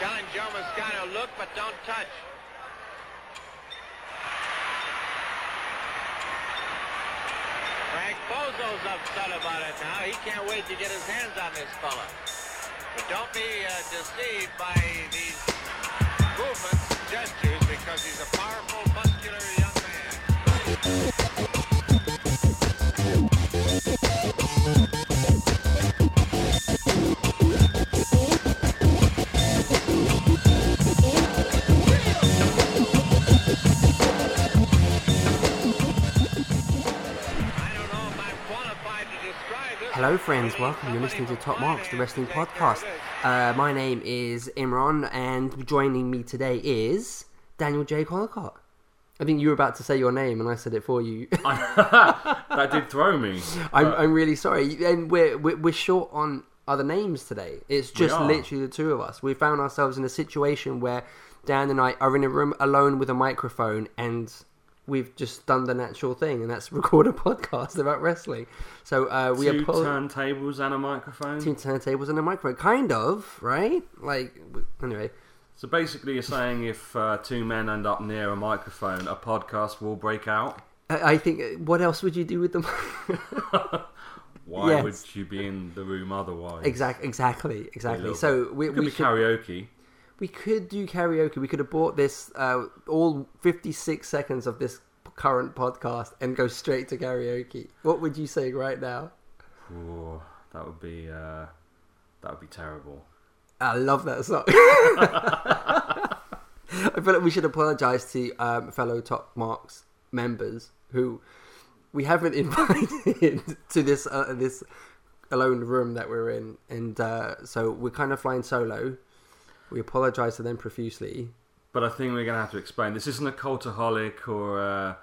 Telling Joe Moscato, look, but don't touch. Frank Bozo's upset about it now. He can't wait to get his hands on this fella. But don't be uh, deceived by these movements, gestures, because he's a powerful, muscular young man. Hello, friends. Welcome. You're listening to Top Marks, the wrestling podcast. Uh, my name is Imran, and joining me today is Daniel J. Collicott. I think you were about to say your name, and I said it for you. that did throw me. I'm, I'm really sorry, and we're, we're we're short on other names today. It's just are. literally the two of us. We found ourselves in a situation where Dan and I are in a room alone with a microphone, and we've just done the natural thing, and that's record a podcast about wrestling. So uh, we two turntables and a microphone. two turntables and a microphone, kind of, right? Like, anyway, So basically, you're saying if uh, two men end up near a microphone, a podcast will break out. I, I think uh, what else would you do with them? Why Yes. would you be in the room otherwise? exactly, exactly, exactly. So we Could we be should, karaoke. We could do karaoke. We could have bought this uh, all fifty six seconds of this current podcast and go straight to karaoke. What would you say right now? Ooh, that would be uh, that would be terrible. I love that song. I feel like we should apologise to um, fellow Top Marks members who we haven't invited to this uh, this alone room that we're in, and uh, so we're kind of flying solo. We apologise to them profusely. But I think we're going to have to explain. This isn't a cultaholic or uh,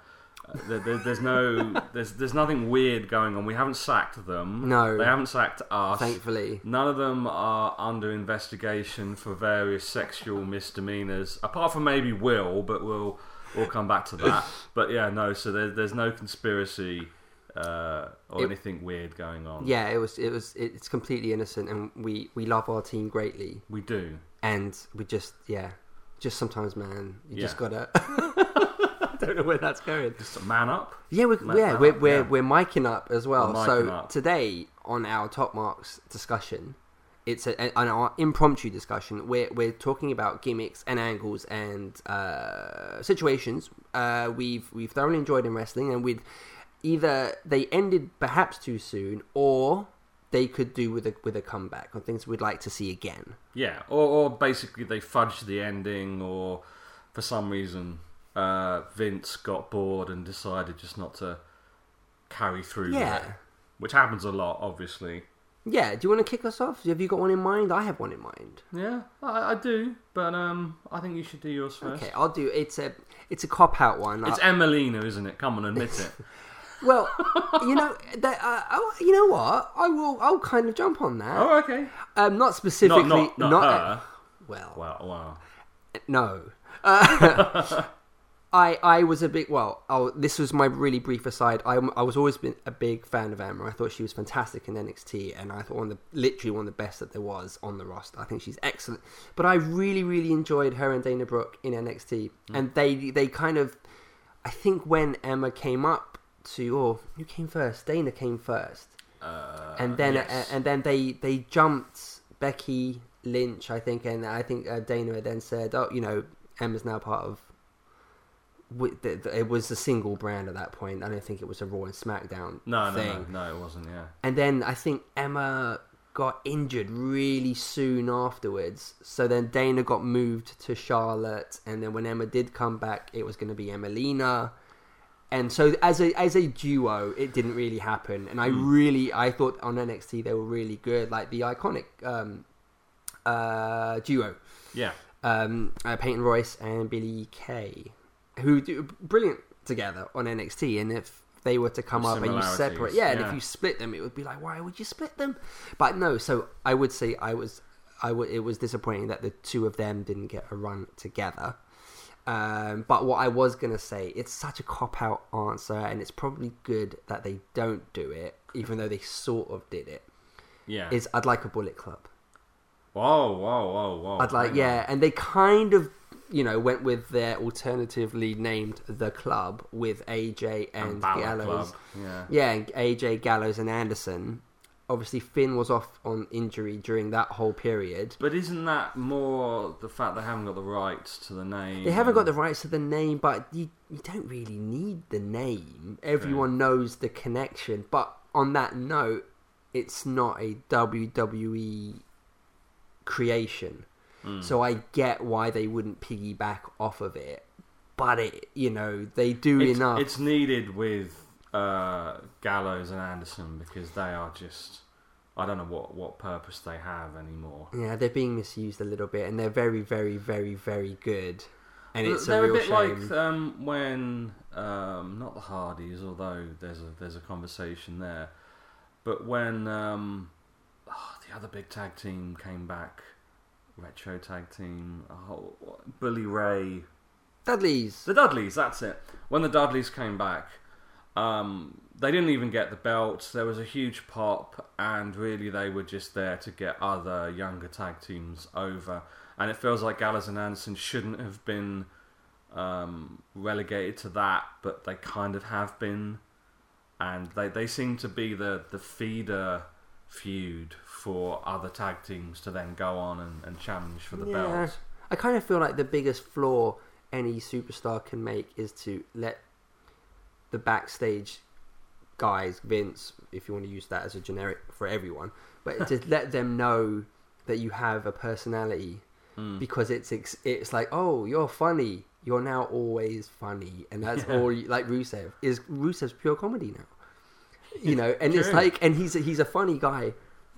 there, there, there's no there's there's nothing weird going on. We haven't sacked them. No. they haven't sacked us. Thankfully, None of them are under investigation for various sexual misdemeanors, apart from maybe Will, but we'll we'll come back to that. but yeah, no. So there's there's no conspiracy uh, or It- anything weird going on. yeah, it was it was it's completely innocent, and we we love our team greatly, we do. And we just yeah, just sometimes, man, you just gotta. I don't know where that's going. Just a man up. Yeah, we're, Man- yeah, man we're, we're, yeah. we're miking up as well. We're so up. today on our top marks discussion, it's a, an our impromptu discussion. We're we're talking about gimmicks and angles and uh, situations uh, we've we've thoroughly enjoyed in wrestling, and we'd either they ended perhaps too soon or they could do with a with a comeback on things we'd like to see again. Yeah, or, or basically they fudged the ending, or for some reason uh, Vince got bored and decided just not to carry through. Yeah. with it, which happens a lot, obviously. Yeah, do you want to kick us off? Have you got one in mind? I have one in mind. Yeah, I, I do, but um, I think you should do yours first. Okay, I'll do. It's a it's a cop out one. It's I- Emmalina, isn't it? Come on, admit it. Well, you know, that, uh, oh, you know what? I will. I'll kind of jump on that. oh, okay. Um, not specifically. Not, not, not her. well, Wow, wow. no. Uh, I I was a big well. Oh, this was my really brief aside. I I was always been a big fan of Emma. I thought she was fantastic in NXT, and I thought one of the literally one of the best that there was on the roster. I think she's excellent. But I really really enjoyed her and Dana Brooke in NXT, and they they kind of. I think when Emma came up to, or who came first? Dana came first Uh, and then yes. and then they they jumped Becky Lynch, I think, and I think uh, Dana then said, "Oh, you know, Emma's now part of." wi- the- the- It was a single brand at that point. I don't think it was a Raw and SmackDown no, no, thing. no, no, it wasn't. Yeah. And then I think Emma got injured really soon afterwards. So then Dana got moved to Charlotte, and then when Emma did come back, it was going to be Emmalina. And so as a as a duo, it didn't really happen. And I really I thought on NXT they were really good, like the iconic um, uh, duo, Yeah. um, uh, Peyton Royce and Billie Kay, who do brilliant together on NXT. And if they were to come up and you separate, yeah, and if you split them, it would be like, why would you split them? But no, so I would say I was, I w- it was disappointing that the two of them didn't get a run together. Um, but what I was gonna say, it's such a cop out answer, and it's probably good that they don't do it, even though they sort of did it. Yeah. Is I'd like a Bullet Club. Whoa, whoa, whoa, whoa! I'd like, yeah, and they kind of, you know, went with their alternatively named the club with AJ and, And Gallows. Club, yeah. Yeah, AJ Gallows and Anderson. Obviously, Finn was off on injury during that whole period. But isn't that more the fact they haven't got the rights to the name? They haven't got the rights to the name, but you you don't really need the name. Everyone knows the connection. But on that note, it's not a WWE creation. Hmm. So I get why they wouldn't piggyback off of it. But it, you know, they do It's, enough. it's needed with uh, Gallows and Anderson because they are just. I don't know what, what purpose they have anymore. Yeah, they're being misused a little bit, and they're very, very, very, very good. And it's They're a real bit shame. like um, when um, not the Hardys, although there's a there's a conversation there, but when um, oh, the other big tag team came back, retro tag team, oh, Bully Ray, Dudley's. the Dudleys. That's it. When the Dudleys came back, um, they didn't even get the belts. There was a huge pop, and really they were just there to get other younger tag teams over. And it feels like Gallows and Anderson shouldn't have been um, relegated to that, but they kind of have been. And they, they seem to be the, the feeder feud for other tag teams to then go on and, and challenge for the Yeah. belts. I kind of feel like the biggest flaw any superstar can make is to let the backstage guys, Vince, if you want to use that as a generic for everyone, but to let them know that you have a personality Hmm. because it's it's like, oh, you're funny. You're now always funny, and that's all. You, like Rusev is Rusev's pure comedy now. You know, and it's like, and he's a, he's a funny guy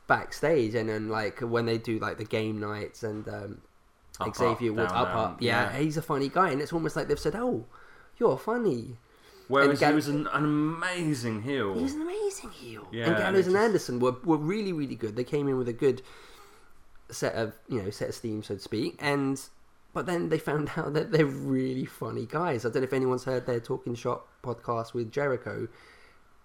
backstage, and then like when they do like the game nights and um, Up, Xavier up, Woods up up, yeah, yeah. he's a funny guy, and it's almost like they've said, oh, you're funny. Whereas Gal- he was an, an amazing heel. He was an amazing heel. Yeah, and Gallows and just- Anderson were, were really, really good. They came in with a good set of you know set of steam, so to speak. And but then they found out that they're really funny guys. I don't know if anyone's heard their Talking Shop podcast with Jericho.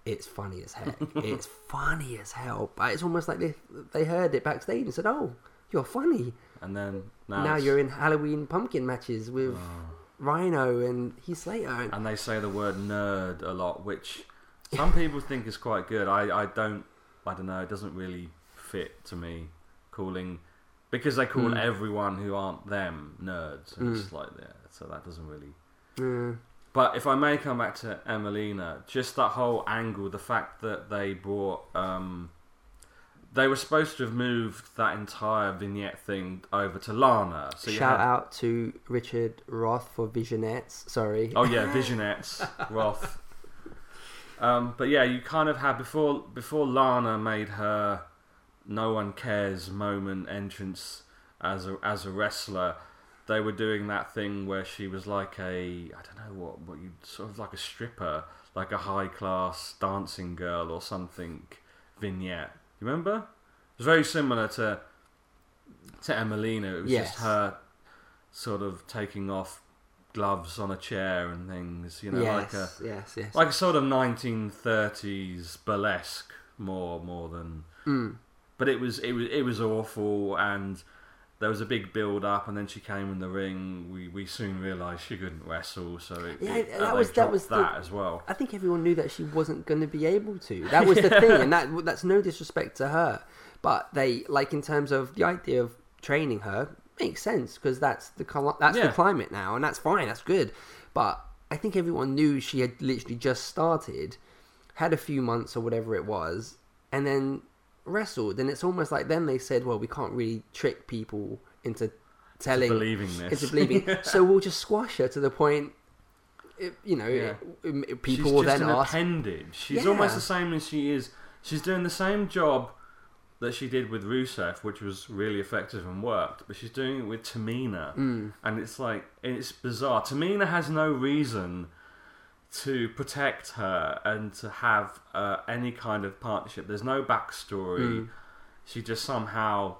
It's funny as heck. it's funny as hell. But it's almost like they they heard it backstage and said, "Oh, you're funny." and then now, now you're in Halloween pumpkin matches with oh. Rhino and Heath Slater. And, and they say the word nerd a lot, which some people think is quite good. I, I don't I don't know. It doesn't really fit to me calling because they call Hmm. everyone who aren't them nerds. And It's like yeah, so that doesn't really. uh, But if I may come back to Emmalina, just that whole angle, the fact that they brought, um, they were supposed to have moved that entire vignette thing over to Lana. So shout had- out to Richard Roth for Visionettes. Sorry. Oh yeah, Visionettes, Roth. Um, but yeah, you kind of had before before Lana made her no one cares moment entrance as a as a wrestler. They were doing that thing where she was like a I don't know what what you sort of like a stripper, like a high class dancing girl or something vignette. You remember? It was very similar to to Emmalina. It was Yes. just her sort of taking off gloves on a chair and things. You know, yes, like a yes, yes. like a sort of 1930s burlesque more more than Mm. but it was it was it was awful and there was a big build up and then she came in the ring we we soon realized she couldn't wrestle so it, Yeah, it- that was- that was the- that as well I think everyone knew that she wasn't going to be able to. That was the thing, and that that's no disrespect to her, but they like in terms of the idea of training her makes sense because that's the that's the climate now, and that's fine, that's good. But I think everyone knew she had literally just started, had a few months or whatever it was, and then wrestled, and it's almost like then they said, well, we can't really trick people into telling believing this into believing, so we'll just squash her to the point. It, you know, Yeah. it- it- people she's will just then an ask, appendage she's Yeah. almost the same as she is she's doing the same job that she did with Rusev, which was really effective and worked, but she's doing it with Tamina, Mm. and it's like it's bizarre. Tamina has no reason to protect her and to have uh, any kind of partnership. There's no backstory. Mm. She just somehow,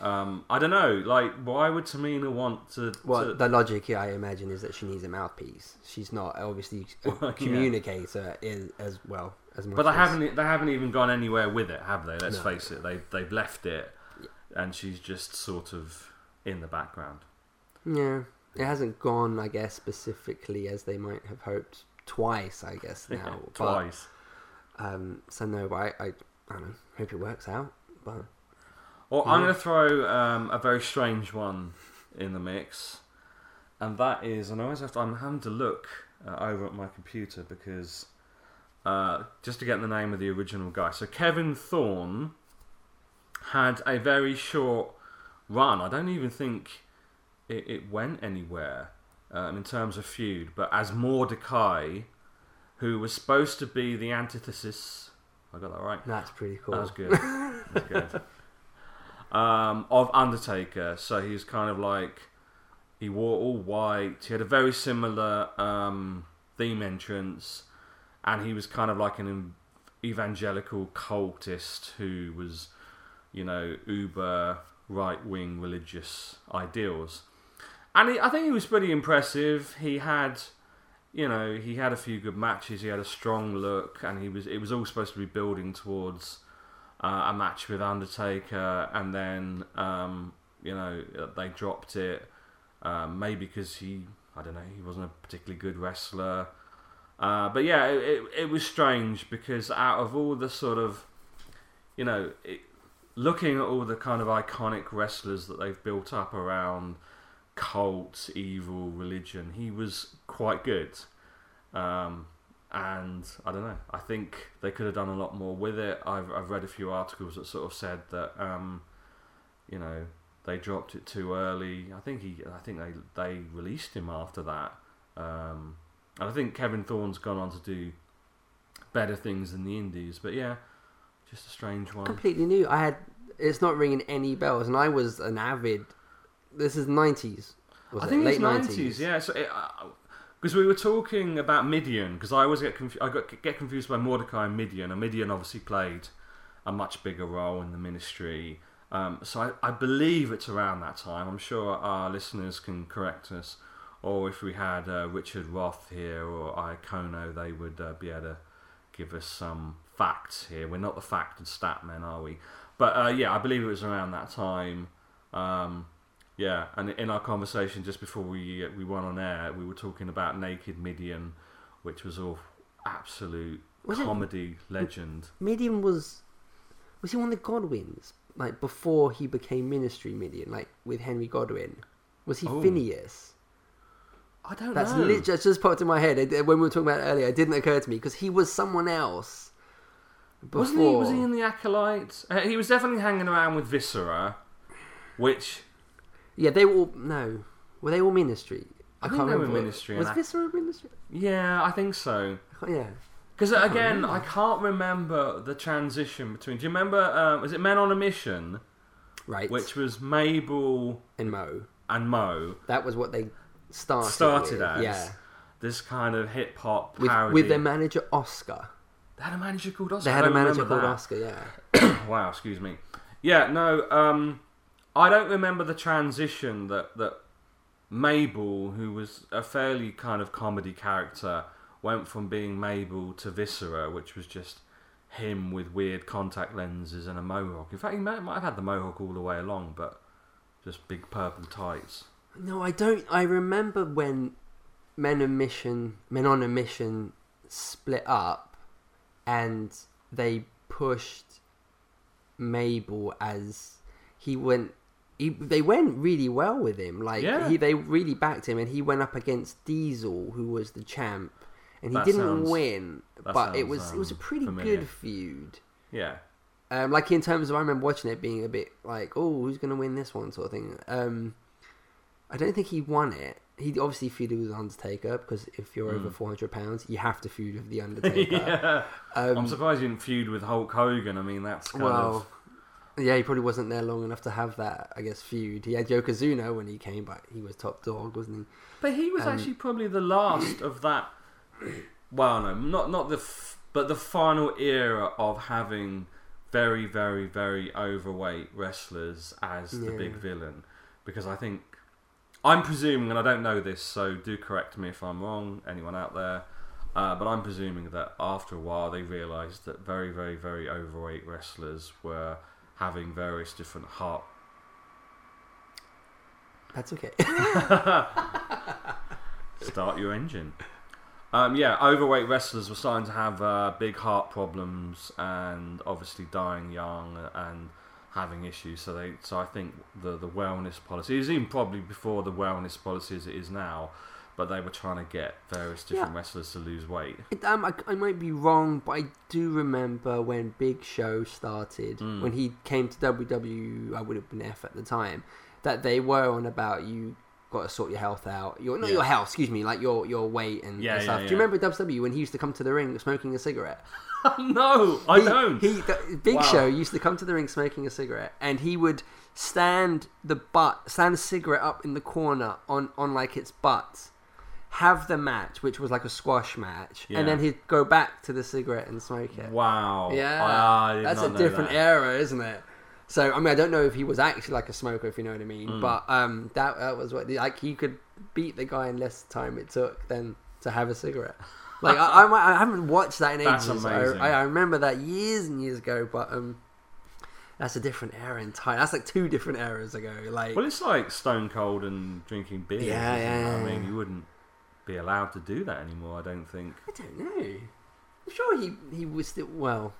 um, I don't know. Like, why would Tamina want to? Well, to the logic I imagine, is that she needs a mouthpiece. She's not obviously a Well, yeah. communicator is, as well as much. But they as- haven't. They haven't even gone anywhere with it, have they? Let's No. face it. They they've left it. and she's just sort of in the background. Yeah, it hasn't gone, I guess, specifically as they might have hoped twice. I guess now, but, Twice. um, so no, but I, I, I don't know. Hope it works out. But Well, I'm going to throw um, a very strange one in the mix, and that is, and I always have to, I'm having to look uh, over at my computer because uh, just to get the name of the original guy. So Kevin Thorn had a very short run. I don't even think it, it went anywhere um, in terms of feud, but as Mordecai, who was supposed to be the antithesis. I got that right. that's pretty cool. That was good. That's good. Um, of Undertaker, so he's kind of like he wore all white. He had a very similar um, theme entrance, and he was kind of like an evangelical cultist who was, you know, uber right wing religious ideals. And he, I think he was pretty impressive. He had, you know, he had a few good matches. He had a strong look, and he was. It was all supposed to be building towards uh, a match with Undertaker, and then um, you know they dropped it. Um, maybe because he, I don't know, he wasn't a particularly good wrestler. Uh, but yeah, it, it, it was strange because out of all the sort of, you know, it, looking at all the kind of iconic wrestlers that they've built up around cult, evil, religion, he was quite good. Um, and I don't know. I think they could have done a lot more with it. I've I've read a few articles that sort of said that um, you know they dropped it too early. I think he I think they they released him after that. Um, and I think Kevin Thorn's gone on to do better things in the Indies. But yeah, just a strange one. completely new. I had it's not ringing any bells, and I was an avid. This is nineties. I think it's nineties. Yeah, so because we were talking about Mideon, because I always get confu- I got get confused by Mordecai and Mideon, and Mideon obviously played a much bigger role in the ministry. Um, so I, I believe it's around that time. I'm sure our listeners can correct us, or if we had uh, Richard Roth here or Iacono, they would uh, be able to give us some facts here. We're not the fact and stat men, are we? But uh, yeah, I believe it was around that time. Um, yeah, and in our conversation just before we uh, we went on air, we were talking about Naked Mideon, which was all absolute Was it- comedy legend. Mideon was was he one of the Godwinns? Like before he became Ministry Mideon, like with Henry Godwinn. Was he Oh. Phineas? I don't That's know. lit- just, just popped in my head when we were talking about it earlier. It didn't occur to me because he was someone else. Before. Wasn't he? Was he in the acolyte? Uh, he was definitely hanging around with Viscera, which Yeah, they were all no. Were they all Ministry? I think they were remember. Ministry Was and Viscera Ministry? yeah, I think so. I Yeah. Because again, I can't remember the transition between. Do you remember? Um, was it Men on a Mission, Right. which was Mabel and Mo. and Mo? That was what they started. Started with. as yeah. this kind of hip hop With, parody. with their manager Oscar. they had a manager called Oscar. They had a manager called that. Oscar. Yeah. wow, excuse me. Yeah, no, um, I don't remember the transition that that Mabel, who was a fairly kind of comedy character, went from being Mabel to Viscera, which was just him with weird contact lenses and a mohawk. In fact, he might, might have had the mohawk all the way along, but just big purple tights. No, I don't. I remember when Men on Mission, Men on a Mission, split up, and they pushed Mabel as he went. He, they went really well with him. Like Yeah. he, they really backed him, and he went up against Diesel, who was the champ, and he That didn't sounds- win. But it sounds, was it was a um, pretty familiar. good feud. Yeah, Um, like in terms of, I remember watching it being a bit like, oh, who's going to win this one, sort of thing. Um, I don't think he won it. He obviously feuded with Undertaker because if you're over four hundred pounds, you have to feud with the Undertaker. Yeah. Um, I'm surprised you didn't feud with Hulk Hogan. I mean, that's kind well, of yeah, he probably wasn't there long enough to have that. I guess feud. He had Yokozuna when he came, but he was top dog, wasn't he? But he was Um, actually probably the last of that. Well, no, not not the, f- but the final era of having very, very, very overweight wrestlers as the Yeah. big villain, because I think I'm presuming, and I don't know this, so do correct me if I'm wrong, anyone out there. Uh, but I'm presuming that after a while they realised that very, very, very overweight wrestlers were having various different heart. That's okay. Start your engine. Um, yeah, overweight wrestlers were starting to have uh, big heart problems and obviously dying young and having issues. So they, so I think the the wellness policy is even probably before the wellness policy as it is now but they were trying to get various different Yeah. wrestlers to lose weight. It, um, I, I might be wrong, but I do remember when Big Show started, Mm. when he came to WWE, I would have been F at the time, that they were on about you got to sort your health out. Your not Yeah. your health, excuse me, like your your weight and, Yeah, and stuff. yeah. Do you remember WWE when he used to come to the ring smoking a cigarette? no, I he, don't. He, the, Big Wow. Show used to come to the ring smoking a cigarette, and he would stand the butt, stand the cigarette up in the corner on on like its butt, have the match, which was like a squash match, Yeah. and then he'd go back to the cigarette and smoke it. wow. Yeah, I, that's a different that. era, isn't it? So I mean, I don't know if he was actually like a smoker, if you know what I mean. Mm. But um, that that was what like he could beat the guy in less time it took than to have a cigarette. Like I, I, I haven't watched that in That's ages. amazing. I, I remember that years and years ago, but um, that's a different era in time. That's like two different eras ago. Like Well, it's like Stone Cold and drinking beer. Yeah, yeah, I mean, you wouldn't be allowed to do that anymore. I don't think. I don't know. I'm sure he he was still well.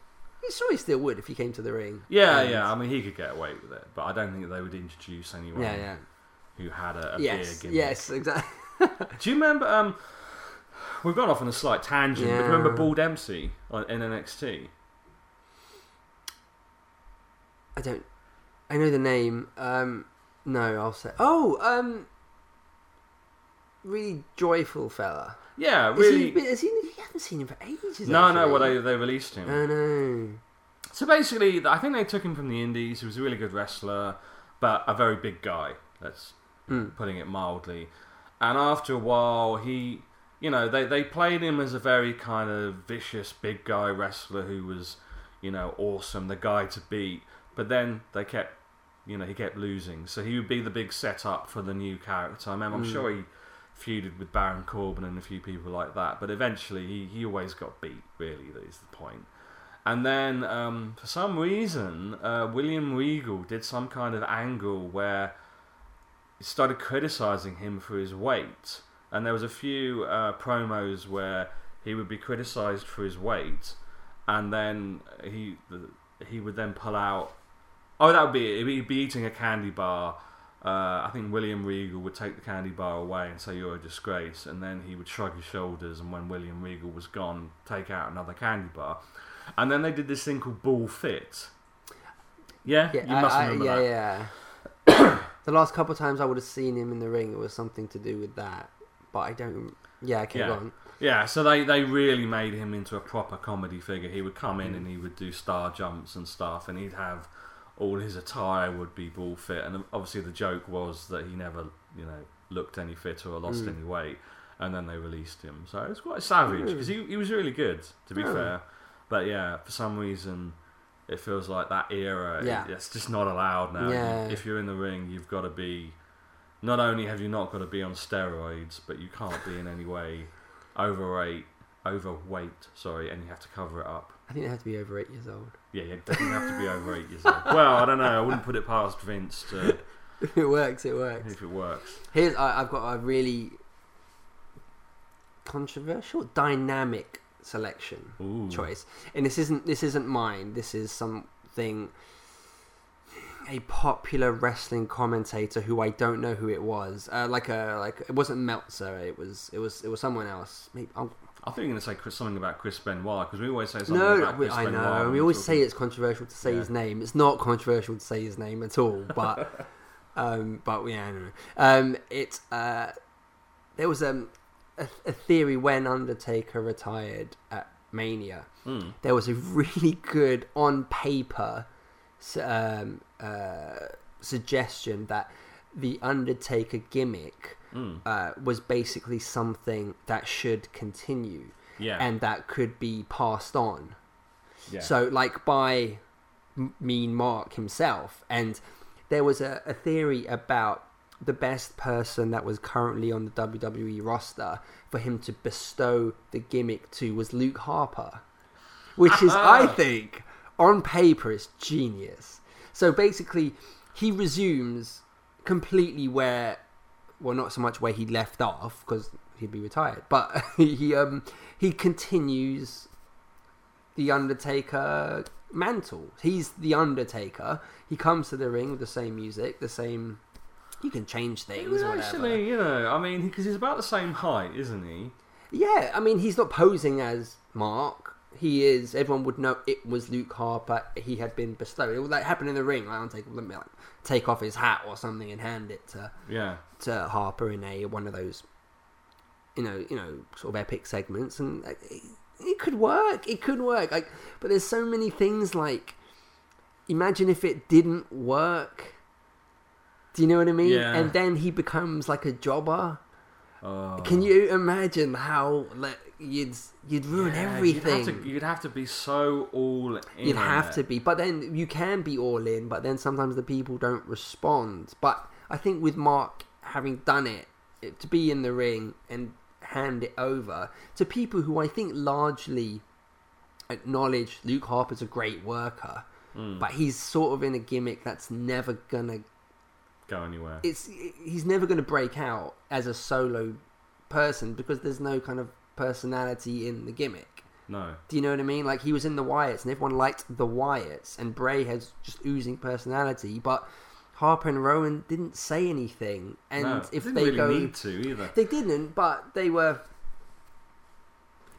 I'm sure he still would if he came to the ring. Yeah, And- yeah. I mean, he could get away with it, but I don't think they would introduce anyone yeah, yeah. who had a, a Yes, beer gimmick. yes, exactly. Do you remember? Um, we've gone off on a slight tangent, but remember Yeah. Bull Dempsey on in NXT? I don't. I know the name. Um, no, I'll say. Oh, um, really joyful fella. Yeah, Is really. he, is he? You haven't seen him for ages. no, no. actually. Well, they they released him. I know. So basically, I think they took him from the Indies. He was a really good wrestler, but a very big guy. That's Mm. putting it mildly. And after a while, he, you know, they, they played him as a very kind of vicious big guy wrestler who was, you know, awesome, the guy to beat. But then they kept, you know, he kept losing. So he would be the big setup for the new character. I remember, I'm Mm. sure he feuded with Baron Corbin and a few people like that. But eventually, he, he always got beat, really, that is the point. And then, um, for some reason, uh, William Regal did some kind of angle where he started criticizing him for his weight. And there was a few uh, promos where he would be criticized for his weight, and then he he would then pull out. Oh, that would be it. He'd be eating a candy bar. Uh, I think William Regal would take the candy bar away and say you're a disgrace, and then he would shrug his shoulders. And when William Regal was gone, take out another candy bar. And then they did this thing called Bull Fit. Yeah, Yeah, you must I, remember yeah, that. yeah. the last couple of times I would have seen him in the ring, it was something to do with that. But I don't. Yeah, keep Yeah. going. Yeah, so they, they really made him into a proper comedy figure. He would come Mm. in and he would do star jumps and stuff, and he'd have all his attire would be bull fit. And obviously, the joke was that he never, you know, looked any fitter or lost Mm. any weight. And then they released him, so it was quite savage because he, he was really good, to be Oh. fair. But yeah, for some reason, it feels like that era. Yeah. it's just not allowed now. Yeah. If you're in the ring, you've got to be. Not only have you not got to be on steroids, but you can't be in any way overweight, overweight. Sorry, and you have to cover it up. I think they have to be over eight years old. Yeah, you definitely have to be over eight years old. Well, I don't know. I wouldn't put it past Vince to, If it works, it works. if it works. Here's I, I've got a really controversial, dynamic selection Ooh. choice, and this isn't this isn't mine. This is something a popular wrestling commentator who I don't know who it was. Uh, like a like it wasn't Meltzer. It was it was it was someone else. Maybe I'll, I think you're going to say Chris- something about Chris Benoit because we always say something no, about Chris I Benoit. know. when We always say it's controversial to say Yeah. his name. It's not controversial to say his name at all. But um, but yeah, I don't know. Um, it's uh, there was um, a, a theory when Undertaker retired at Mania. Mm. There was a really good on paper um, uh, suggestion that the Undertaker gimmick Mm. uh, was basically something that should continue Yeah. and that could be passed on. yeah. So, like by Mean Mark himself, and there was a, a theory about the best person that was currently on the WWE roster for him to bestow the gimmick to was Luke Harper, which is, I think, on paper, is genius. So basically, he resumes completely where well, not so much where he left off because he'd be retired, but he um he continues the Undertaker mantle. He's the Undertaker. He comes to the ring with the same music, the same. You can change things, whatever. actually, you know, I mean, because he's about the same height, isn't he? Yeah, I mean, he's not posing as Mark. He is. Everyone would know it was Luke Harper. He had been bestowed. It would like happen in the ring. Like Undertaker would like take off his hat or something and hand it to Yeah. to Harper in a one of those, you know, you know, sort of epic segments, and it, it could work. It could work. Like, but there's so many things. Like, imagine if it didn't work. Do you know what I mean? Yeah. And then he becomes like a jobber. Oh. Can you imagine how like you'd you'd ruin Yeah, everything? You'd have, to, you'd have to be so all in. You'd have it. to be, but then you can be all in. But then sometimes the people don't respond. But I think with Mark having done it, it to be in the ring and hand it over to people who I think largely acknowledge Luke Harper's a great worker, Hmm. but he's sort of in a gimmick that's never gonna. go anywhere. It's he's never gonna break out as a solo person because there's no kind of personality in the gimmick. no. Do you know what I mean? Like he was in the Wyatts, and everyone liked the Wyatts, and Bray has just oozing personality, but Harper and Rowan didn't say anything. And no. if they really go, need to either. they didn't, but they were,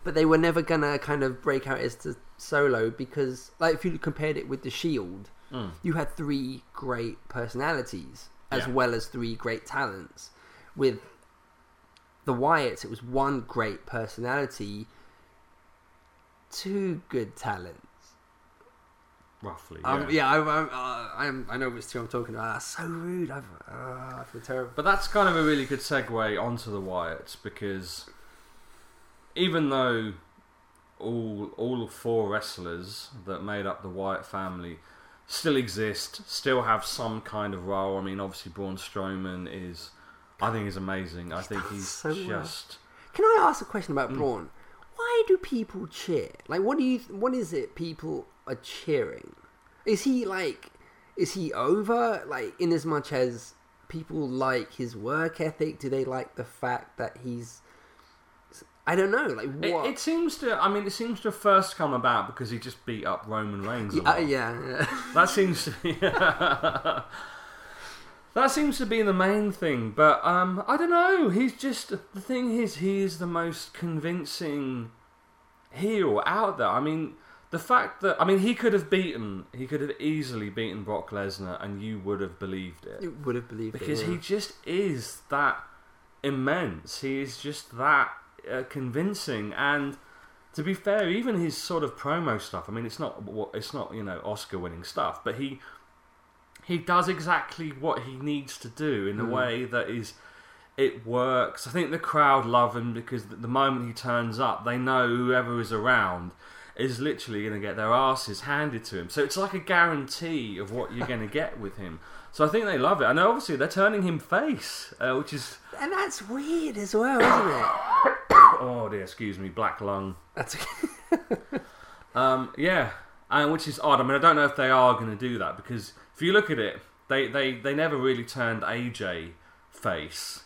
but they were never gonna kind of break out as to solo because, like, if you compared it with the Shield, Mm. you had three great personalities as Yeah. well as three great talents. With the Wyatts, it was one great personality, two good talents. Roughly. Yeah. Um, yeah, I, I, uh, I'm, I know which two I'm talking about. That's so rude. I've, uh, I feel terrible. But that's kind of a really good segue onto the Wyatts because even though all all four wrestlers that made up the Wyatt family still exist, still have some kind of role. I mean, obviously Braun Strowman is, I think, he's amazing. I think he's so well. just Can I ask a question Mm. about Braun? Why do people cheer? Like, what do you? What is it people are cheering? Is he like? Is he over? Like, in as much as people like his work ethic, do they like the fact that he's? I don't know. Like, what? it seems to. I mean, it seems to first come about because he just beat up Roman Reigns. A yeah, lot. yeah, yeah. That seems to be. that seems to be the main thing, but um, I don't know. He's just the thing is he is the most convincing heel out there. I mean, the fact that I mean he could have beaten, he could have easily beaten Brock Lesnar, and you would have believed it You would have believed it. because it. he just is that immense. He is just that uh, convincing, and to be fair, even his sort of promo stuff. I mean, it's not it's not you know Oscar winning stuff, but he he does exactly what he needs to do in a way that is it works. I think the crowd love him because the moment he turns up, they know whoever is around is literally going to get their asses handed to him. So it's like a guarantee of what you're going to get with him. So I think they love it, and obviously they're turning him face, uh, which is and that's weird as well, isn't it? oh dear, excuse me, black lung. That's Um, yeah, and which is odd. I mean, I don't know if they are going to do that because if you look at it, they, they, they never really turned AJ face.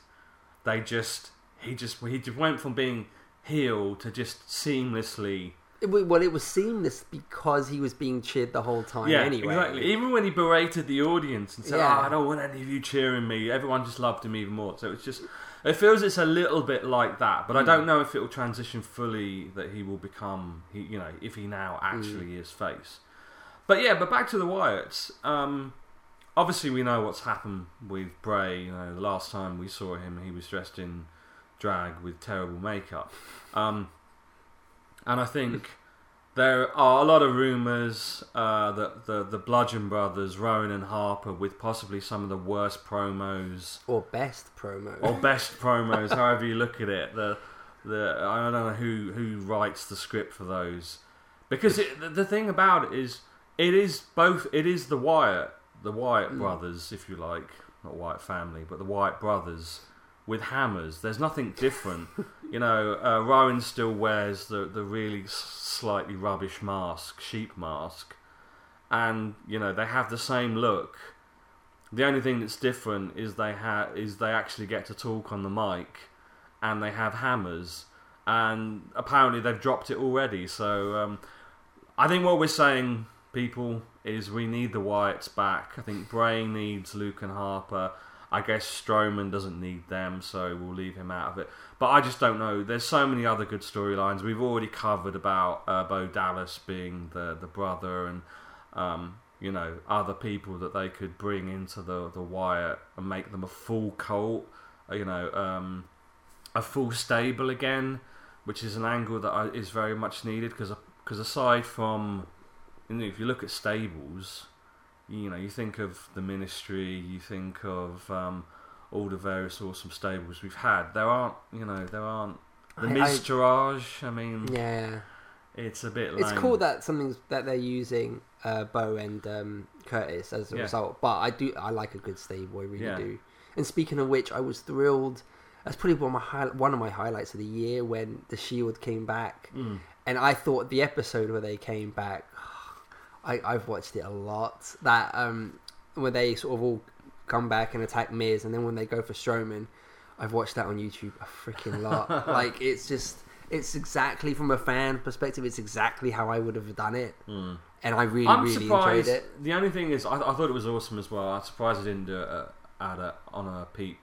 They just he just he just went from being heel to just seamlessly. It well, it was seamless because he was being cheered the whole time. Yeah, anyway, exactly. Even when he berated the audience and said, Yeah. "Oh, I don't want any of you cheering me," everyone just loved him even more. So it's just it feels it's a little bit like that, but I hmm. don't know if it will transition fully that he will become he you know if he now actually hmm. is face. But yeah, but back to the Wyatts. Um, obviously, we know what's happened with Bray. You know, the last time we saw him, he was dressed in drag with terrible makeup. Um, and I think there are a lot of rumours uh, that the the Bludgeon Brothers, Rowan and Harper, with possibly some of the worst promos or best promo. or best promos, however you look at it. The the I don't know who who writes the script for those, because it, the, the thing about it is it is both it is the Wyatt the Wyatt brothers, if you like, not Wyatt family, but the Wyatt brothers with hammers. There's nothing different. you know, uh, Rowan still wears the the really slightly rubbish mask, sheep mask, and you know they have the same look the only thing that's different is they ha- is they actually get to talk on the mic, and they have hammers, and apparently they've dropped it already. So um, I think what we're saying, people, is we need the Wyatts back. I think Bray needs Luke and Harper. I guess Strowman doesn't need them, so we'll leave him out of it. But I just don't know. There's so many other good storylines. We've already covered about uh, Bo Dallas being the the brother, and um, you know other people that they could bring into the the Wyatt and make them a full cult. uh, You know, um, a full stable again, which is an angle that is very much needed because because aside from if you look at stables, you know, you think of the ministry, you think of um, all the various awesome stables we've had. There aren't, you know, there aren't the I- Miz I- mean, Yeah, it's a bit. it's lame. cool that something's that they're using uh, Bo and um, Curtis as a Yeah. result. But I do I like a good stable, I really Yeah. do. And speaking of which, I was thrilled. That's probably one of my high, one of my highlights of the year when the Shield came back, Mm. and I thought the episode where they came back. I, I've watched it a lot. That um, where they sort of all come back and attack Miz, and then when they go for Strowman, I've watched that on YouTube a freaking lot. like it's just, it's exactly from a fan perspective. It's exactly how I would have done it, Mm. and I really, I'm really surprised. enjoyed it. The only thing is, I, I thought it was awesome as well. I'm surprised I didn't do it at, a, on a peep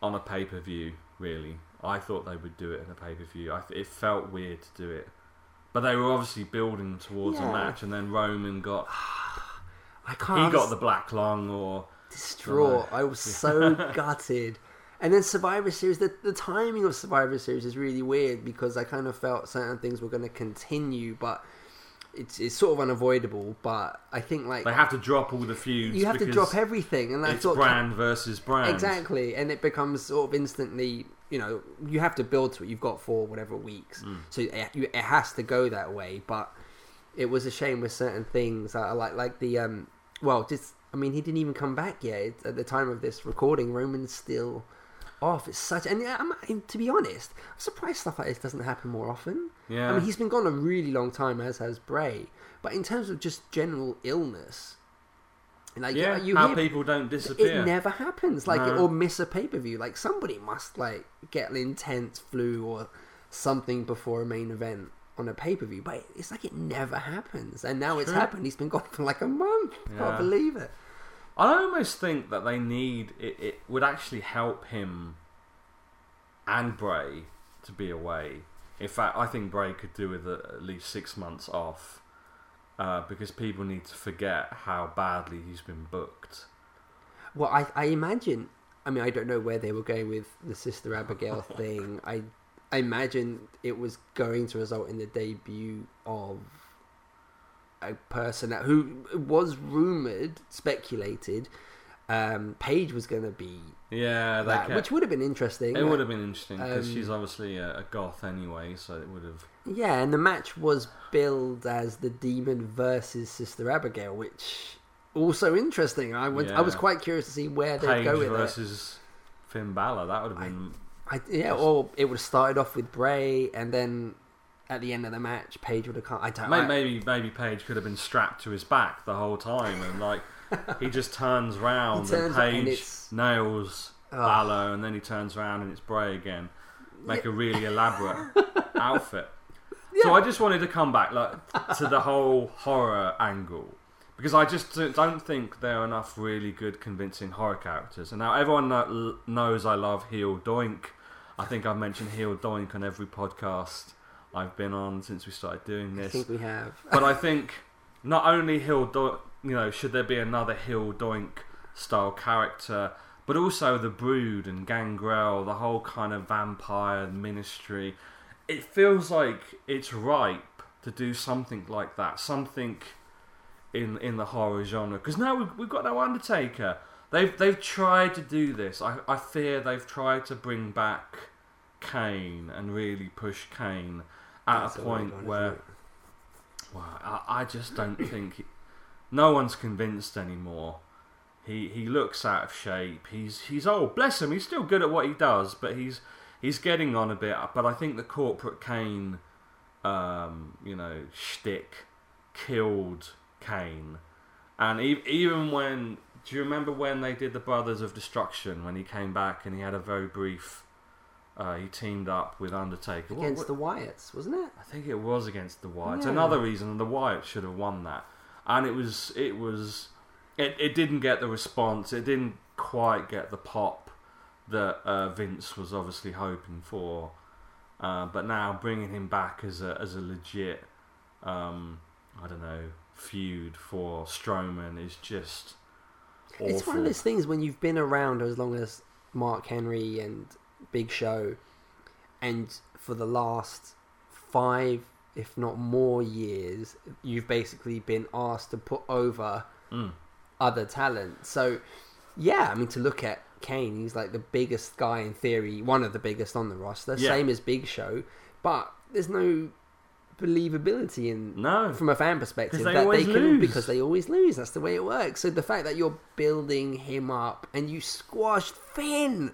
on a pay per view. Really, I thought they would do it in a pay per view. Th- it felt weird to do it, but they were obviously building towards Yeah. a match, and then Roman got I can't. he got the black lung, or distraught. I was so gutted. And then Survivor Series, the, the timing of Survivor Series is really weird because I kind of felt certain things were going to continue, but it's it's sort of unavoidable. But I think like they have to drop all the feuds. you have to because drop everything, and I It's thought brand versus brand. exactly, and it becomes sort of instantly. You know, you have to build to it. You've got four whatever weeks, Mm. so it, it has to go that way. But it was a shame with certain things. I like like the um. Well, just I mean, he didn't even come back yet It's- at the time of this recording. Roman's still off. It's such and yeah, I'm, to be honest, I'm surprised stuff like this doesn't happen more often. Yeah. I mean, he's been gone a really long time, as has Bray. But in terms of just general illness, like yeah, you how hear, people don't disappear. it never happens. Like No. or miss a pay per view. Like somebody must like get an intense flu or something before a main event on a pay per view. But it's like it never happens. And now it's happened. He's been gone for like a month. Yeah. Can't believe it. I almost think that they need it, it would actually help him and Bray to be away. In fact, I think Bray could do with a, at least six months off uh, because people need to forget how badly he's been booked. Well, I, I imagine. I mean, I don't know where they were going with the Sister Abigail thing. I, I imagine it was going to result in the debut of a person who was rumored, speculated. Um, Paige was going to be Yeah, they that, kept, which would have been interesting. it would have been interesting because um, she's obviously a, a goth anyway, so it would have. Yeah, and the match was billed as the Demon versus Sister Abigail, which also interesting. I was I was quite curious to see where they'd go with it. versus Finn Balor. That would have been. I, yeah, or it would have started off with Bray, and then at the end of the match, Paige would have come. I don't. Maybe, I, maybe maybe Paige could have been strapped to his back the whole time, and like he just turns round He turns and around and Paige it's- nails Ugh. Balor, and then he turns around and it's Bray again. Make a really elaborate outfit. So I just wanted to come back like to the whole horror angle because I just don't think there are enough really good, convincing horror characters. And now everyone kno- knows I love Heel Doink. I think I've mentioned Heel Doink on every podcast I've been on since we started doing I this think we have. but I think not only Heel, Do- you know, should there be another Heel Doink style character, but also the Brood and Gangrel, the whole kind of vampire ministry. It feels like it's ripe to do something like that, something in in the horror genre. Because now we've, we've got no Undertaker. They've they've tried to do this. I, I fear they've tried to bring back Kane and really push Kane at That's a point one, where well, I, I just don't think no one's convinced anymore. He he looks out of shape. He's he's old. Bless him. He's still good at what he does, but he's he's getting on a bit. But I think the corporate Kane, um, you know, shtick killed Kane. And e- even when do you remember when they did the Brothers of Destruction when he came back and he had a very brief? Uh, he teamed up with Undertaker What- Against what- the Wyatts, wasn't it? I think it was against the Wyatts. Yeah. Another reason the Wyatts should have won that, and it was it was it, it didn't get the response. It didn't quite get the pop that uh, Vince was obviously hoping for. Uh, but now bringing him back as a as a legit, um, I don't know, feud for Strowman is just awful. It's one of those things when you've been around as long as Mark Henry and Big Show, and for the last five, if not more years, you've basically been asked to put over Mm. other talent. So, yeah, I mean, to look at Kane, he's like the biggest guy in theory, one of the biggest on the roster, Yeah. same as Big Show, but there's no believability in No. from a fan perspective they that they can lose. because they always lose. That's the way it works. So the fact that you're building him up and you squashed Finn,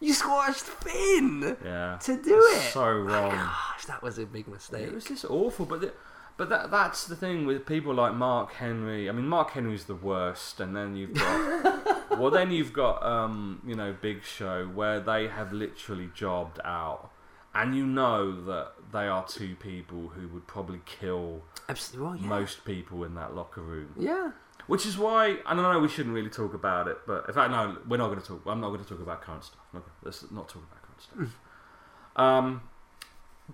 you squashed Finn Yeah, to do it. so wrong. Gosh, that was a big mistake. It was just awful, but the, but that that's the thing with people like Mark Henry. I mean, Mark Henry's the worst, and then you've got well, then you've got um, you know Big Show where they have literally jobbed out, and you know that they are two people who would probably kill Absolutely well, yeah. most people in that locker room. yeah. Which is why, I know we shouldn't really talk about it, but in fact, no, we're not going to talk. I'm not going to talk about current stuff. Okay, let's not talk about current stuff. um,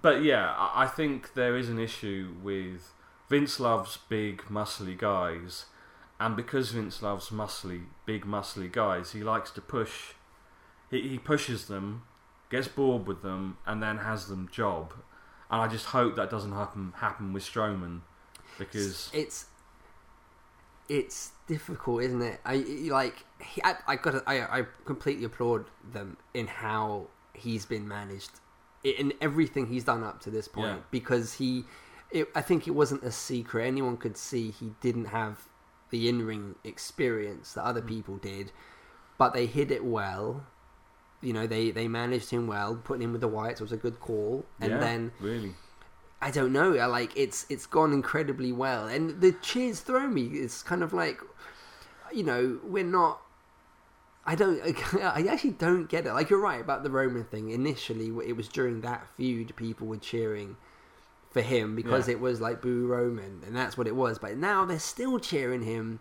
but yeah, I, think there is an issue with Vince loves big, muscly guys, and because Vince loves muscly, big, muscly guys, he likes to push. He, he pushes them, gets bored with them, and then has them job. And I just hope that doesn't happen happen with Strowman, because it's it's difficult, isn't it? I like he, I, I got I I completely applaud them in how he's been managed in everything he's done up to this point Yeah. because he it, I think it wasn't a secret anyone could see he didn't have the in-ring experience that Mm. other people did but they hid it well you know they they managed him well putting him with the Wyatts was a good call and yeah, then really. I don't know. I like it's it's gone incredibly well, and the cheers throw me. It's kind of like, you know, we're not. I don't. I actually don't get it. Like you're right about the Roman thing. Initially, it was during that feud people were cheering for him because Yeah. it was like boo Roman, and that's what it was. But now they're still cheering him.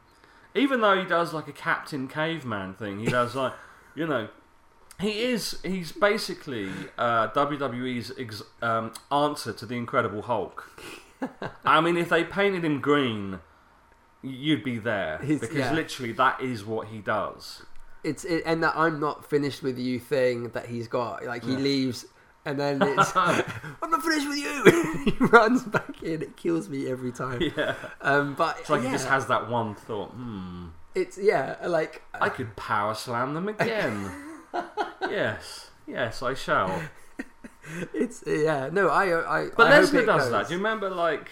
even though he does like a Captain Caveman thing, he does like, you know, he is he's basically uh, WWE's ex- um, answer to the Incredible Hulk. I mean, if they painted him green, you'd be there He's- because yeah. literally that is what he does. It's it, and that I'm not finished with you thing that he's got. Like he leaves. And then it's, I'm not finished with you. he runs back in. It kills me every time. Yeah, Um, but it's like yeah, he just has that one thought. Hmm, It's yeah, like I could power slam them again. Yes, yes, I shall. it's yeah. No, I I. But I Lesnar does goes. that. Do you remember like?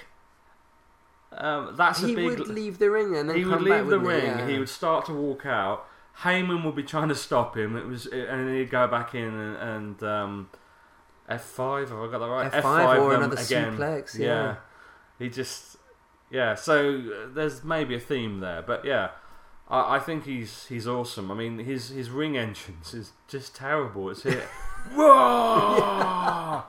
Um, that's a He big. would leave the ring and then he would back leave the with me, ring. yeah. He would start to walk out. Heyman would be trying to stop him. It was, and he'd go back in and, and um, F five. Have I got that right? F5 or them another suplex, yeah. He just, yeah. So uh, there's maybe a theme there, but yeah, I, I think he's he's awesome. I mean, his his ring entrance is just terrible. It's here, Whoa!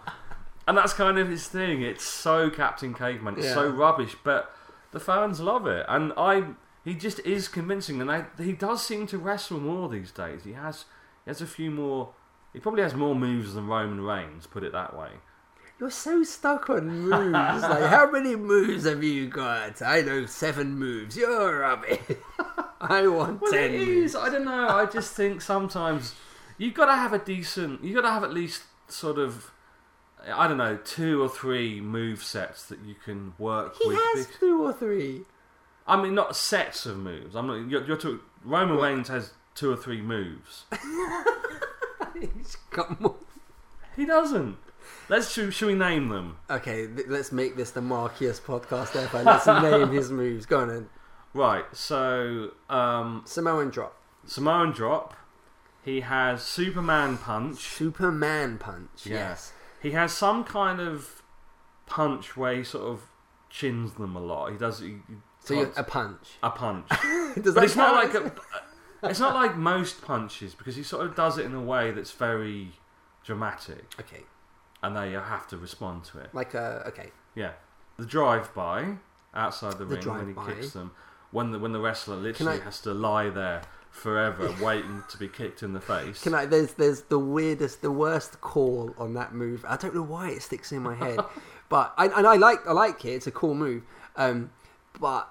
and that's kind of his thing. It's so Captain Caveman. It's so rubbish, but the fans love it, and I. He just is convincing, and I, he does seem to wrestle more these days. He has, he has a few more. He probably has more moves than Roman Reigns. Put it that way. You're so stuck on moves. like, how many moves have you got? I know seven moves. You're rubbish. I want Well, ten. it moves. I don't know. I just think sometimes you've got to have a decent. You've got to have at least sort of. I don't know, two or three move sets that you can work He with. has two or three. I mean, not sets of moves. I'm not. You're, you're talking, Roman Reigns has two or three moves. He's got more. He doesn't. Let's should, should we name them? Okay, th- let's make this the markiest podcast ever. Let's name his moves. Go on then. Right. So um, Samoan drop. Samoan drop. He has Superman punch. Superman punch. Yeah. Yes. He has some kind of punch where he sort of chins them a lot. He does. He, So Punch. a punch. a punch. Does but it's not like a, it's not like most punches because he sort of does it in a way that's very dramatic, okay, and they have to respond to it. like a okay. Yeah, the drive by outside the, The ring when he kicks them, when the when the wrestler literally I- has to lie there forever waiting to be kicked in the face. Can I? There's there's the weirdest, the worst call on that move. I don't know why it sticks in my head, but I and I like I like it. It's a cool move. Um, but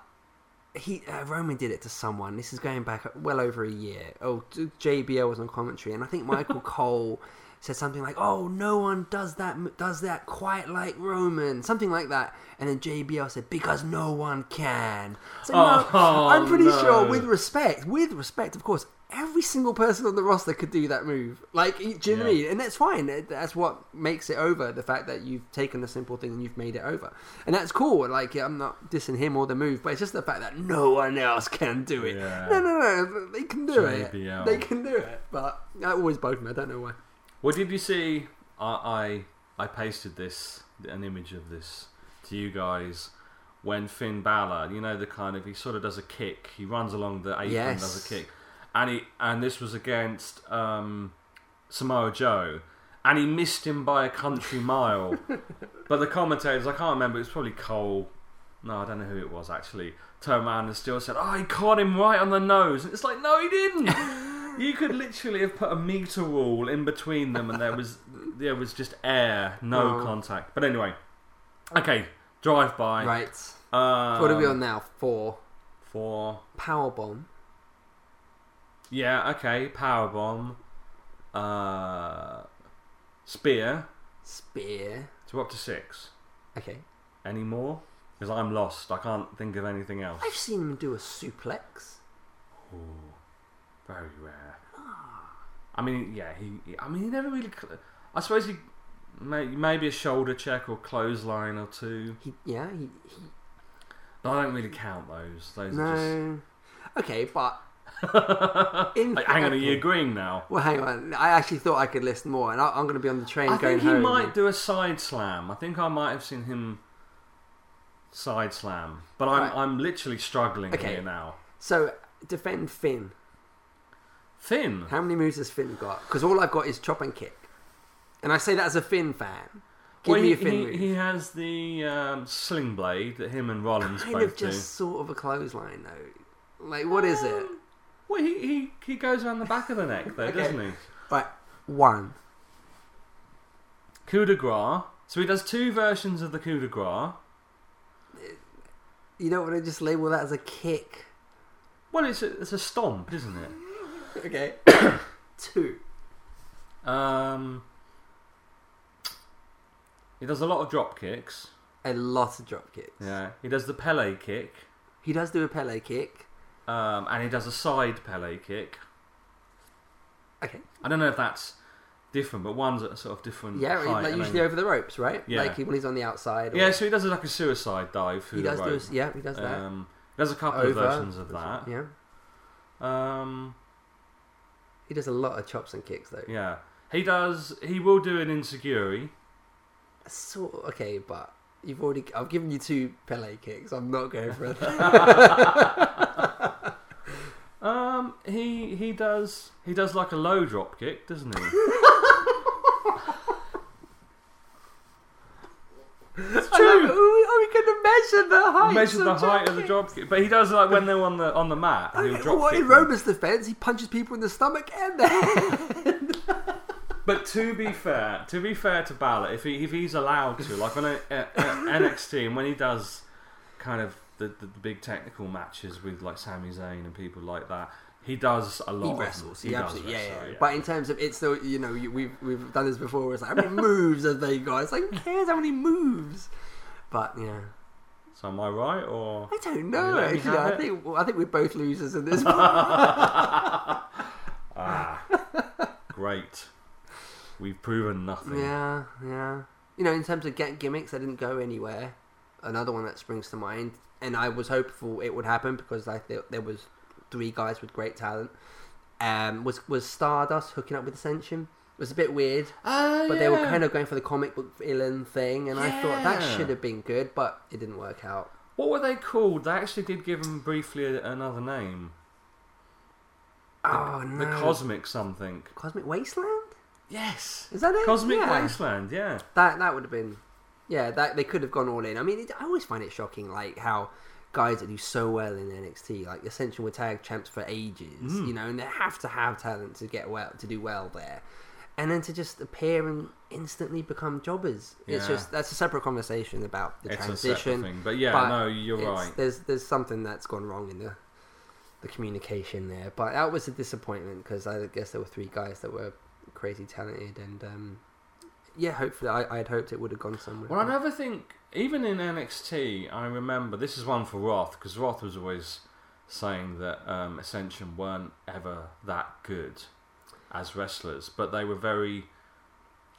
he uh, Roman did it to someone. This is going back well over a year. Oh, JBL was on commentary, and I think Michael Cole said something like, "Oh, no one does that does that quite like Roman," something like that. And then JBL said, "Because no one can." So no, Oh, I'm pretty no. sure, with respect, with respect, of course, every single person on the roster could do that move. Like, do you know what I mean? And that's fine. That's what makes it over. The fact that you've taken a simple thing and you've made it over, and that's cool. Like, I'm not dissing him or the move, but it's just the fact that no one else can do it. Yeah. No, no, no, they can do JBL. it. They can do it. But that always bugged me. I don't know why. What did you see? I, I I pasted this an image of this to you guys when Finn Balor, you know, the kind of he sort of does a kick. He runs along the apron, and does a kick, and he and this was against um, Samoa Joe, and he missed him by a country mile. but the commentators, I can't remember. It was probably Cole. No, I don't know who it was actually. Turned around and still said, "Oh, he caught him right on the nose." And it's like, no, he didn't. you could literally have put a meter rule in between them, and there was there was just air, no contact. But anyway, okay, drive by. Right. Um, what are we on now? Four. For Power bomb. yeah, okay, power bomb, uh, spear. Spear. So we're up to six. Okay. Any more? Because I'm lost. I can't think of anything else. I've seen him do a suplex. Ooh, very rare. I mean, yeah, he. I mean, he never really. cl- I suppose he. May, maybe a shoulder check or clothesline or two. He, yeah, he, he I don't really count those. Those are no. Okay, but just. in Like, hang on, are you agreeing now? Well, hang on. I actually thought I could list more, and I, I'm going to be on the train I going think he home. might do a side slam. I think I might have seen him side slam, but I'm Right. I'm literally struggling Okay. here now. So defend Finn. Finn. How many moves has Finn got? Because all I've got is chop and kick, and I say that as a Finn fan. Give well, me he, a Finn he, move. he has the um, sling blade that him and Rollins kind both of just do. sort of a clothesline though. Like, what is it? Well, he, he, he goes around the back of the neck though, Okay. doesn't he? Right, one. Coup de grace. So he does two versions of the coup de grace. You don't want to just label that as a kick. Well, it's a, it's a stomp, isn't it? Okay. Two. Um, he does a lot of drop kicks. A lot of drop kicks. Yeah, he does the Pele kick, He does do a Pele kick. um, and he does a side Pele kick. Okay. I don't know if that's different, but one's at a sort of different. Yeah, height like usually then- over the ropes, right? Yeah. Like when he's on the outside. or- Yeah, so he does like a suicide dive through he the does do. A, yeah, he does that. Um, there's a couple Over. of versions of that. Yeah. Um, He does a lot of chops and kicks though. yeah, he does. He will do an insecurity. Sort okay, but you've already. I've given you two Pele kicks. I'm not going for it. Um, he he does he does like a low drop kick, doesn't he? it's true. oh, we measure the height. The height of the drop kick, but he does like when they're on the on the mat. He'll drop What kick in them. Defense, he punches people in the stomach and the head. But to be fair, to be fair to Balor, if he if he's allowed to, like on a, a, a NXT, and when he does kind of the, the, the big technical matches with like Sami Zayn and people like that, he does a lot. he of wrestles. He, does absolutely, yeah, wrestle, yeah, But in terms of it's still, you know, you- we've we've done this before. It's like how many moves have they got? It's like who cares how many moves? But yeah, so am I right or? I don't know. let me Actually, have I it? think I think we're both losers in this. Ah, great. We've proven nothing. yeah, yeah. You know, in terms of get gimmicks, I didn't go anywhere. Another one that springs to mind, and I was hopeful it would happen because I thought there was three guys with great talent. Um, was was Stardust hooking up with Ascension? It was a bit weird, Oh, but they were kind of going for the comic book villain thing, and I thought that should have been good, but it didn't work out. What were they called? They actually did give them briefly another name. oh no, The Cosmic something. Cosmic Wasteland. Yes. Is that it? Cosmic Yeah. Wasteland. Yeah. That that would have been, yeah. That they could have gone all in. I mean, it, I always find it shocking, like how guys that do so well in NXT, like Ascension were tag champs for ages, Mm. you know, and they have to have talent to get well to do well there, and then to just appear and instantly become jobbers. It's Yeah. just that's a separate conversation about the It's a transition. thing. But yeah, but no, you're it's- right. There's there's something that's gone wrong in the the communication there, but that was a disappointment because I guess there were three guys that were crazy talented, and um, yeah, hopefully I I'd hoped it would have gone somewhere. Well, I never think, even in NXT, I remember this is one for Roth because Roth was always saying that um, Ascension weren't ever that good as wrestlers, but they were very.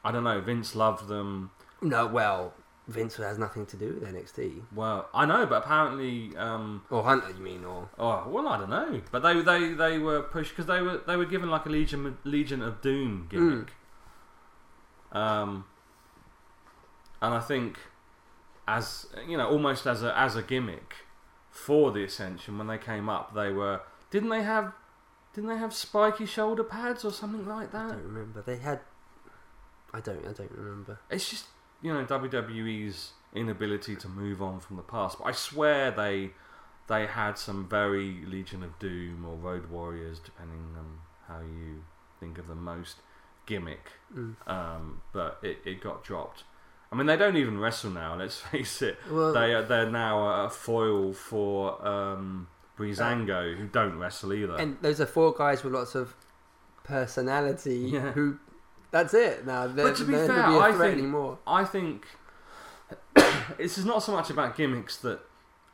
I don't know. Vince loved them. no, well, Vince has nothing to do with NXT Well, I know, but apparently, um, or Hunter, you mean, or oh well, I don't know. But they they they were pushed because they were they were given like a Legion Legion of Doom gimmick. Um, and I think as you know, almost as a as a gimmick for the Ascension when they came up, they were didn't they have didn't they have spiky shoulder pads or something like that? I don't remember. They had. I don't. I don't remember. It's just you know WWE's inability to move on from the past. But I swear they they had some very Legion of Doom or Road Warriors, depending on how you think of the most gimmick. Mm. Um, but it, it got dropped. I mean, they don't even wrestle now. Let's face it. Well, They are, they're now a foil for um, Breezango, who don't wrestle either. and those are four guys with lots of personality Yeah. who. That's it. Now they're, But to be fair, be I think- anymore. I think this is not so much about gimmicks that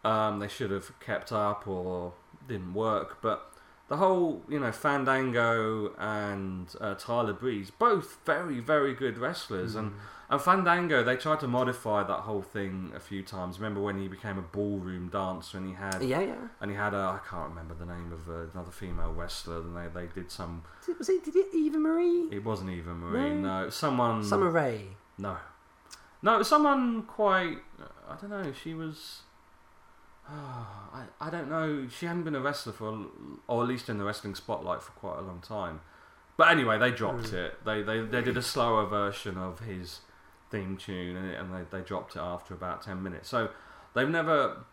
um, they should have kept up or didn't work, but the whole, you know, Fandango and uh, Tyler Breeze, both very, very good wrestlers, and and Fandango, they tried to modify that whole thing a few times. Remember when he became a ballroom dancer and he had Yeah, yeah. and he had a I can't remember the name of uh, another female wrestler, and they they did some. Was it, did it Eva Marie? It wasn't Eva Marie, No. no, someone. Summer Rae. No. No, it was someone quite. I don't know. She was. I, I don't know. She hadn't been a wrestler for, or at least in the wrestling spotlight for quite a long time. But anyway, they dropped it. They, they they did a slower version of his theme tune, and, it, and they, they dropped it after about ten minutes. So they've never,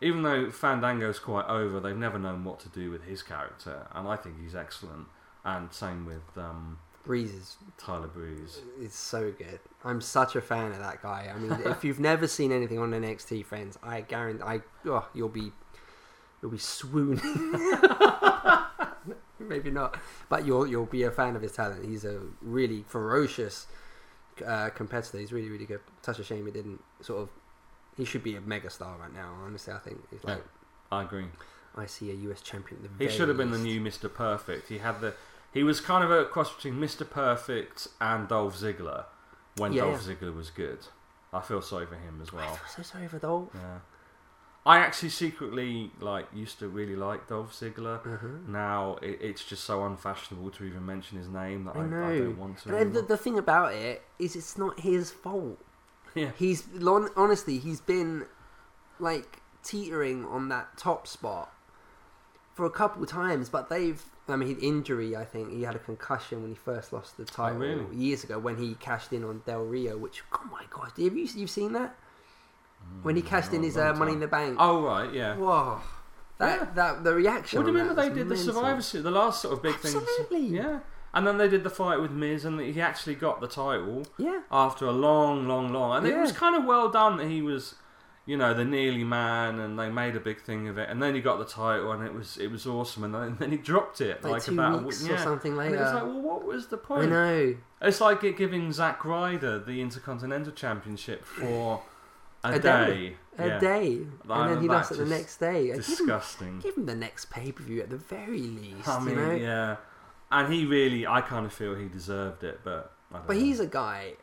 even though Fandango's quite over, they've never known what to do with his character, and I think he's excellent. And same with um, Breeze is, Tyler Breeze. is so good. I'm such a fan of that guy. I mean, if you've never seen anything on NXT, friends, I guarantee, I oh, you'll be you'll be swooning. Maybe not, but you'll you'll be a fan of his talent. He's a really ferocious uh, competitor. He's really really good. Such a shame he didn't sort of. He should be a megastar right now. Honestly, I think he's like I agree. I see a US champion. The He should have been the new Mr. Perfect. He had the he was kind of a cross between Mr. Perfect and Dolph Ziggler when Yeah, Dolph yeah. Ziggler was good. I feel sorry for him as I well. feel so sorry for Dolph. Yeah. I actually secretly like used to really like Dolph Ziggler. Mhm. Now it, it's just so unfashionable to even mention his name that I, I I, don't want to. And the, the thing about it is, it's not his fault. yeah. He's honestly, he's been like teetering on that top spot for a couple of times, but they've. I mean, injury. I think he had a concussion when he first lost the title Oh, really? years ago when he cashed in on Del Rio. Which, oh my gosh, have you you've seen that when he cashed in his uh, Money in the Bank? Oh right, yeah. Whoa, that Yeah. that the reaction. What do you on remember that they was did the mental. Survivor Series, the last sort of big thing? Absolutely. Yeah. And then they did the fight with Miz, and he actually got the title. Yeah, after a long, long, long. And it Yeah. was kind of well done that he was, you know, the nearly man, and they made a big thing of it. And then he got the title, and it was it was awesome. And then, then he dropped it like, like, two about weeks a week, or something And later. it was like, well, what was the point? I point? know. It's like it giving Zack Ryder the Intercontinental Championship for a, A day. day. A Yeah. day, and then he lost it the next day. Give him, Disgusting. give him the next pay per view at the very least. I mean, you know? yeah. And he really, I kind of feel he deserved it, but. I don't But know. he's a guy.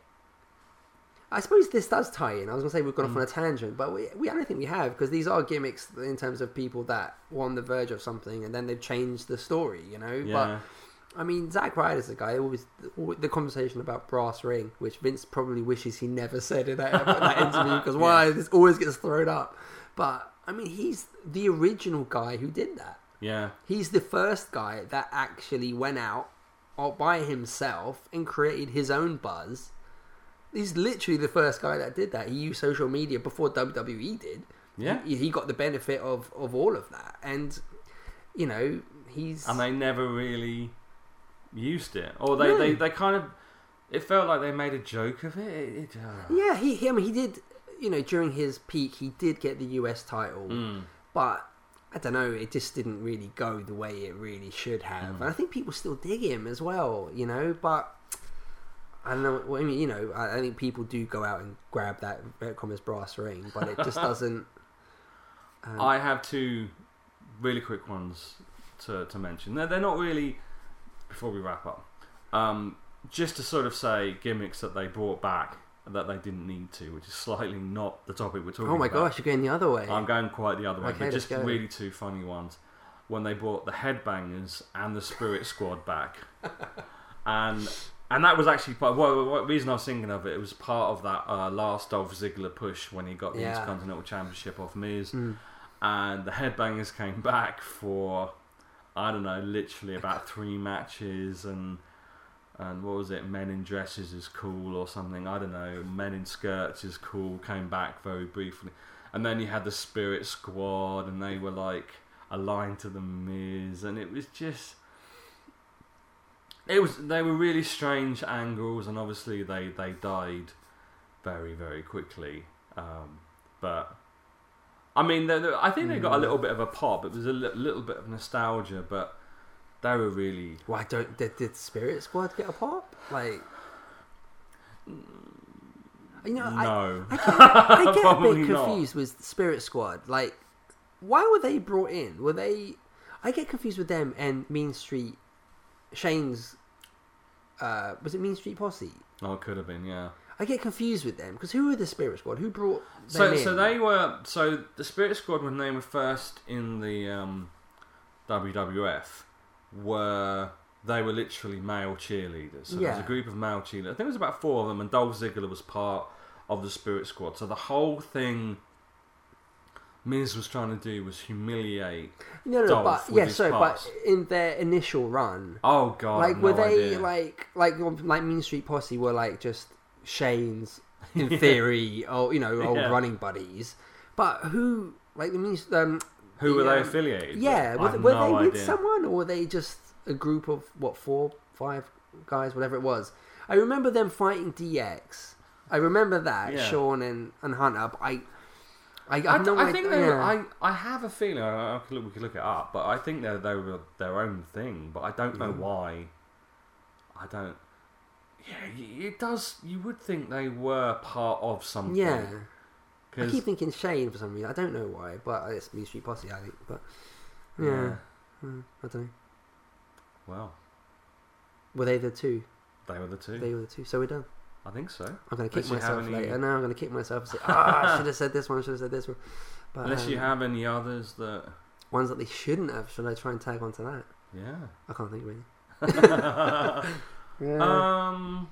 I suppose this does tie in. I was going to say we've gone off Mm. on a tangent, but we, we I don't think we have because these are gimmicks in terms of people that were on the verge of something and then they've changed the story, you know. Yeah. But I mean, Zack Ryder's a guy. Always the conversation about brass ring, which Vince probably wishes he never said in that, that interview because why this always gets thrown up. But I mean, he's the original guy who did that. Yeah. He's the first guy that actually went out uh, by himself and created his own buzz. He's literally the first guy that did that. He used social media before WWE did. Yeah. He, he got the benefit of, of all of that. And, you know, he's. And they never really used it. Or they, No. they, they kind of. It felt like they made a joke of it. it, it uh, Yeah, he, he, I mean, he did, you know, during his peak, he did get the US title. mm. But I don't know, it just didn't really go the way it really should have. And I think people still dig him as well, you know, but I don't know. Well, I mean, you know, I, I think people do go out and grab that Commerce brass ring, but it just doesn't. Um, I have two really quick ones to, to mention. They're, they're not really, before we wrap up, um, just to sort of say gimmicks that they brought back that they didn't need to, which is slightly not the topic we're talking oh my about. gosh, you're going the other way. I'm going quite the other way, Okay, but let's just go. really two funny ones. When they brought the Headbangers and the Spirit Squad back, and and that was actually part. Well, what reason I was thinking of it, it was part of that uh, last Dolph Ziggler push when he got the Yeah. Intercontinental Championship off Miz, Mm. and the Headbangers came back for I don't know, literally about three matches and. And what was it? Men in dresses is cool, or something. I don't know. Men in skirts is cool. Came back very briefly, and then you had the Spirit Squad, and they were like aligned to the Miz, and it was just. It was. They were really strange angles, and obviously they they died very very quickly. Um, but I mean, they they- I think they got a little bit of a pop. It was a li- little bit of nostalgia, but they were really Why don't did, did Spirit Squad get a pop? Like, you know, I, no. I get, I get a Probably bit not. confused with Spirit Squad. Like, why were they brought in? Were they? I get confused with them and Mean Street. Shane's. Uh, was it Mean Street Posse? Oh, it could have been, yeah. I get confused with them because who were the Spirit Squad? Who brought them So, in? so they were so the Spirit Squad when they were first in the um, WWF were they were literally male cheerleaders. So there was a group of male cheerleaders. I think there was about four of them, and Dolph Ziggler was part of the Spirit Squad. So the whole thing Miz was trying to do was humiliate. no, no, Dolph but with yeah, his sorry, past. but in their initial run, Oh God! like no were they idea. like like like Mean Street Posse were like just Shane's in theory or you know old Yeah. running buddies, but who like the Mean um who were the, they um, affiliated? Yeah, with? were, were no they with idea. someone or were they just a group of what four, five guys, whatever it was? I remember them fighting DX. I remember that Yeah. Sean and, and Hunter. But I, I, I, no I think they were, I, I have a feeling I, I could look, we could look it up, but I think they they were their own thing. But I don't Mm. know why. I don't. Yeah, it does. You would think they were part of something. yeah. I keep thinking Shane for some reason. I don't know why, but it's Mean Street Posse. I think, but yeah, yeah. Mm, I don't know. Well, Were they the two? they were the two. They were the two. So we're done. I think so. I'm kick Unless you have myself any- later. No, I'm gonna kick myself and say, ah, I should have said this one. I should have said this one. But, Unless you um, have any others that. ones that they shouldn't have. Should I try and tag onto that? Yeah. I can't think really. Yeah. Um,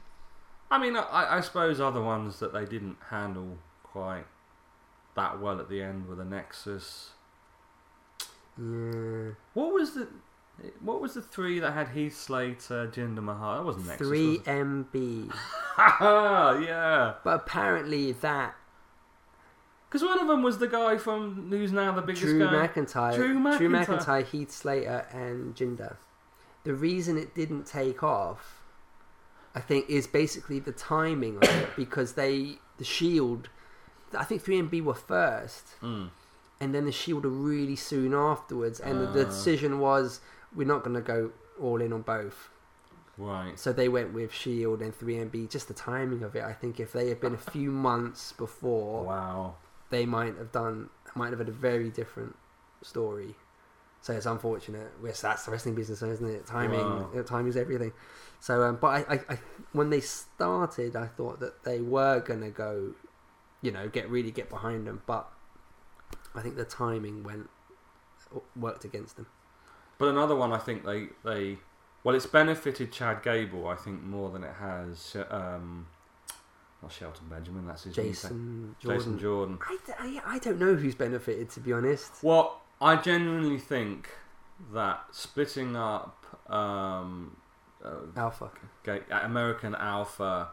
I mean, I, I suppose other ones that they didn't handle quite that well at the end were the Nexus. yeah. What was the what was the three that had Heath Slater, Jinder Mahal? That wasn't Nexus. Three was MB. yeah, But apparently that because one of them was the guy from who's now the biggest Drew guy. McIntyre, Drew Drew McIntyre. McIntyre, Heath Slater, and Jinder. The reason it didn't take off, I think, is basically the timing of it because they the Shield. I think 3MB were first, Mm. and then the Shield really soon afterwards, and the, the Ah. decision was we're not going to go all in on both. Right. So they went with Shield and 3MB. Just the timing of it, I think, if they had been a few months before, Wow. they might have done might have had a very different story. So it's unfortunate. Yes, that's the wrestling business, isn't it? Timing, Wow. uh, timing is everything. So, um, but I, I, I, when they started, I thought that they were gonna go, you know, get really get behind them. But I think the timing went worked against them. But another one, I think they they well, it's benefited Chad Gable, I think, more than it has um, not Shelton Benjamin. That's his. Jason Jordan. Jason Jordan. I, d- I, I don't know who's benefited to be honest. Well, I genuinely think that splitting up um, uh, Alpha. American Alpha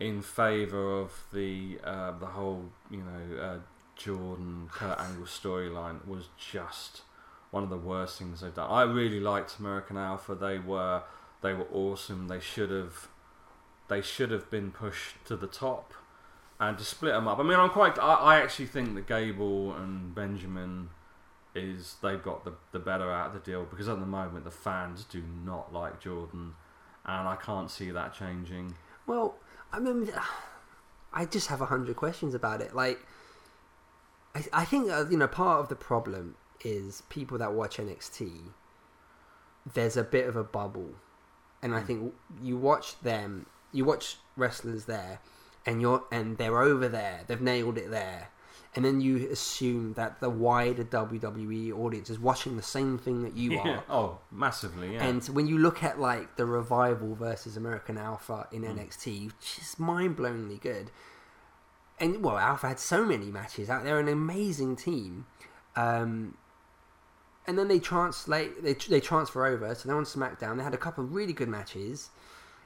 in favour of the uh, the whole you know uh, Jordan Kurt Angle storyline was just one of the worst things they've done. I really liked American Alpha. They were they were awesome. They should have they should have been pushed to the top. And to split them up, I mean, I'm quite. I, I actually think that Gable and Benjamin is they've got the the better out of the deal because at the moment the fans do not like Jordan, and I can't see that changing. Well, I mean, I just have a hundred questions about it. Like, I, I think uh, you know part of the problem is people that watch NXT. There's a bit of a bubble, and I Mm. think you watch them, you watch wrestlers there, and you're and they're over there. They've nailed it there. And then you assume that the wider WWE audience is watching the same thing that you Yeah. are. Oh, massively. Yeah. And when you look at like the revival versus American Alpha in Hmm. NXT, which is mind blowingly good. And well, Alpha had so many matches out there, an amazing team. Um, and then they translate, they they transfer over, so they're on SmackDown. They had a couple of really good matches.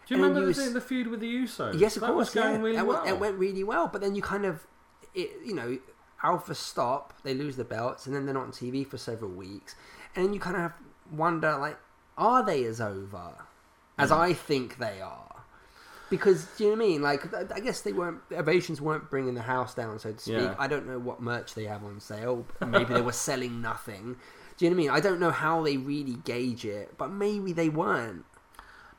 Do you and remember you the, s- the feud with the Usos? Yes, of that course, was going yeah. really that well. it went really well. But then you kind of, it, you know, Alpha stop, they lose the belts, and then they're not on TV for several weeks, and then you kind of wonder, like, are they as over as Hmm. I think they are? Because do you know what I mean? Like, I- I guess they weren't Ovations weren't bringing the house down, so to speak. Yeah. I don't know what merch they have on sale. Maybe they were selling nothing. Do you know what I mean? I don't know how they really gauge it, but maybe they weren't.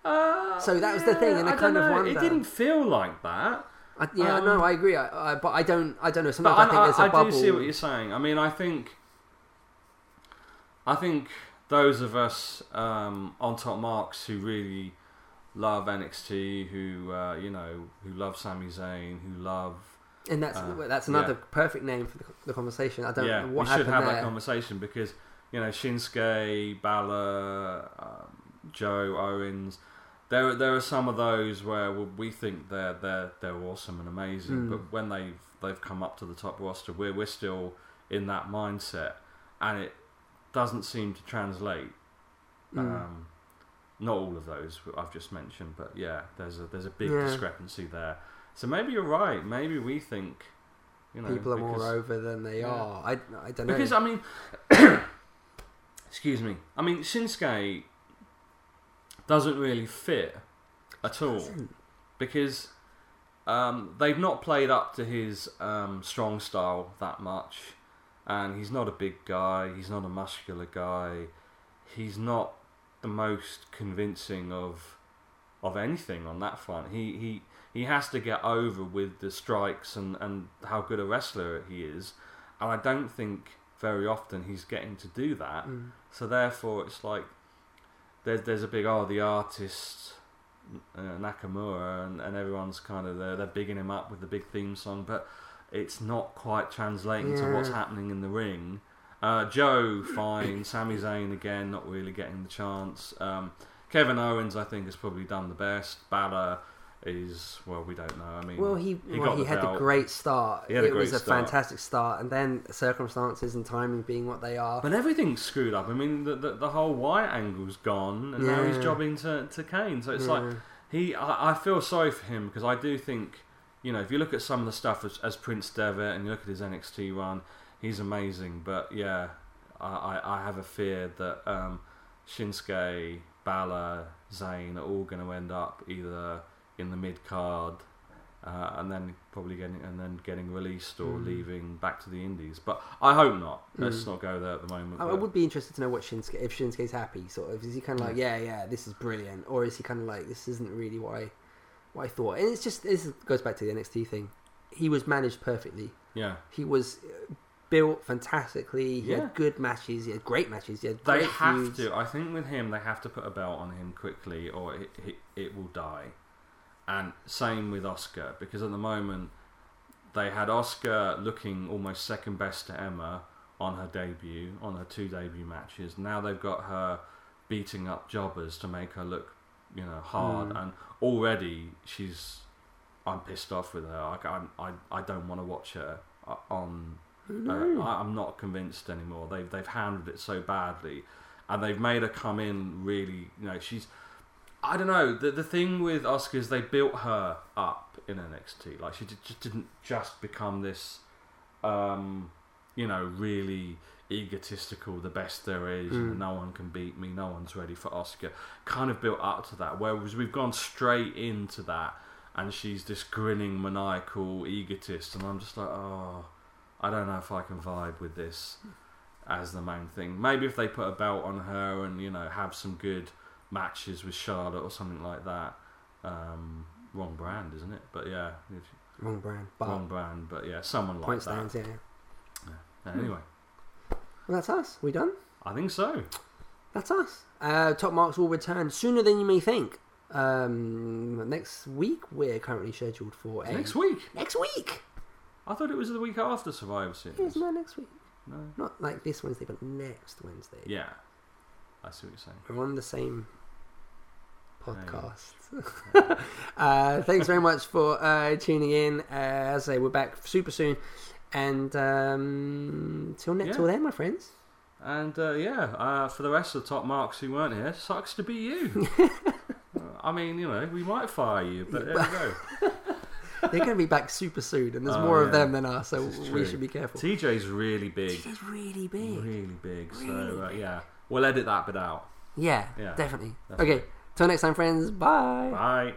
Uh, So that was the thing, and I don't kind of wonder. It didn't feel like that. I, yeah, Um, no, I agree. I, I, but I don't. I don't know. Sometimes I, I, think there's a bubble. I do see what you're saying. I mean, I think, I think those of us um, on top marks who really love NXT, who uh, you know, who love Sami Zayn, who love and that's uh, that's another yeah. perfect name for the, the conversation. I don't yeah, know we what should have there. that conversation because you know Shinsuke, Balor, um, Joe Owens. There, there are some of those where we think they're they're they're awesome and amazing, Mm. but when they've they've come up to the top roster, we're we're still in that mindset, and it doesn't seem to translate. Mm. Um, not all of those I've just mentioned, but yeah, there's a there's a big Yeah. discrepancy there. So maybe you're right. Maybe we think, you know, People are more over than they Yeah. are. I, I don't know. because I mean, excuse me. I mean, Shinsuke doesn't really fit at all because um, they've not played up to his um, strong style that much, and he's not a big guy. He's not a muscular guy. He's not the most convincing of of anything on that front. He he he has to get over with the strikes and and how good a wrestler he is, and I don't think very often he's getting to do that. Mm. So therefore, it's like there's there's a big oh the artist uh, Nakamura and, and everyone's kind of there they're bigging him up with the big theme song, but it's not quite translating to what's happening in the ring. Uh, Joe fine, Sami Zayn again not really getting the chance. Um, Kevin Owens I think has probably done the best. Balor is well we don't know. I mean Well, he he well, he the had a belt. great start. He had a it was great a start. fantastic start, and then circumstances and timing being what they are. But everything's screwed up. I mean, the the, the whole Wyatt angle's gone, and now he's jobbing to, to Kane. So it's Yeah. like he. I, I feel sorry for him because I do think, you know, if you look at some of the stuff as, as Prince Devitt and you look at his NXT run, he's amazing. But yeah, I, I, I have a fear that um, Shinsuke, Balor, Zayn are all going to end up either in the mid card. Uh, and then probably getting and then getting released or Mm. leaving back to the Indies, but I hope not. Let's Mm. not go there at the moment. I, would be interested to know what Shinsuke if Shinsuke's happy. Sort of is he kind of like Mm. yeah yeah this is brilliant, or is he kind of like this isn't really what I what I thought? And it's just this goes back to the NXT thing. He was managed perfectly. yeah, He was uh, built fantastically. He Yeah. had good matches. He had great matches. He had they have feuds. to. I think with him, they have to put a belt on him quickly, or it, it, it will die. And same with Asuka, because at the moment they had Asuka looking almost second best to Emma on her debut, on her two debut matches. Now they've got her beating up jobbers to make her look, you know, hard, Mm. and already she's I'm pissed off with her. I, I'm- I, I don't want to watch her uh, on. Uh, I, I'm not convinced anymore. They've they've handled it so badly, and they've made her come in really. You know, she's. I don't know. The the thing with Asuka is they built her up in NXT. Like she did, just didn't just become this, um, you know, really egotistical, the best there is. Mm. No one can beat me. No one's ready for Asuka. Kind of built up to that. Whereas we've gone straight into that, and she's this grinning, maniacal egotist, and I'm just like, oh, I don't know if I can vibe with this as the main thing. Maybe if they put a belt on her and you know have some good matches with Charlotte or something like that. Um, wrong brand, isn't it? But yeah, Wrong brand. But wrong brand. But yeah, someone like point that. stands, yeah. Anyway, Well, that's us. We done? I think so. That's us. Uh, Top Marks will return sooner than you may think. Um, next week, we're currently scheduled for a Next week. Next week. I thought it was the week after Survivor Series. It's not next week. No. Not like this Wednesday, but next Wednesday. Yeah. I see what you're saying. We're on the same podcast. uh, thanks very much for uh, tuning in. Uh, as I say, we're back super soon. And um, till next, Yeah. till then, my friends. And uh, yeah, uh, for the rest of the top marks who weren't here, sucks to be you. I mean, you know, we might fire you, but there we go. They're going to be back super soon, and there's Oh, more of them than us, so we should be careful. TJ's really big. It's really big. Really big. Really so uh, yeah, we'll edit that bit out. Yeah, Yeah, definitely. definitely. Okay, till next time, friends. Bye. Bye.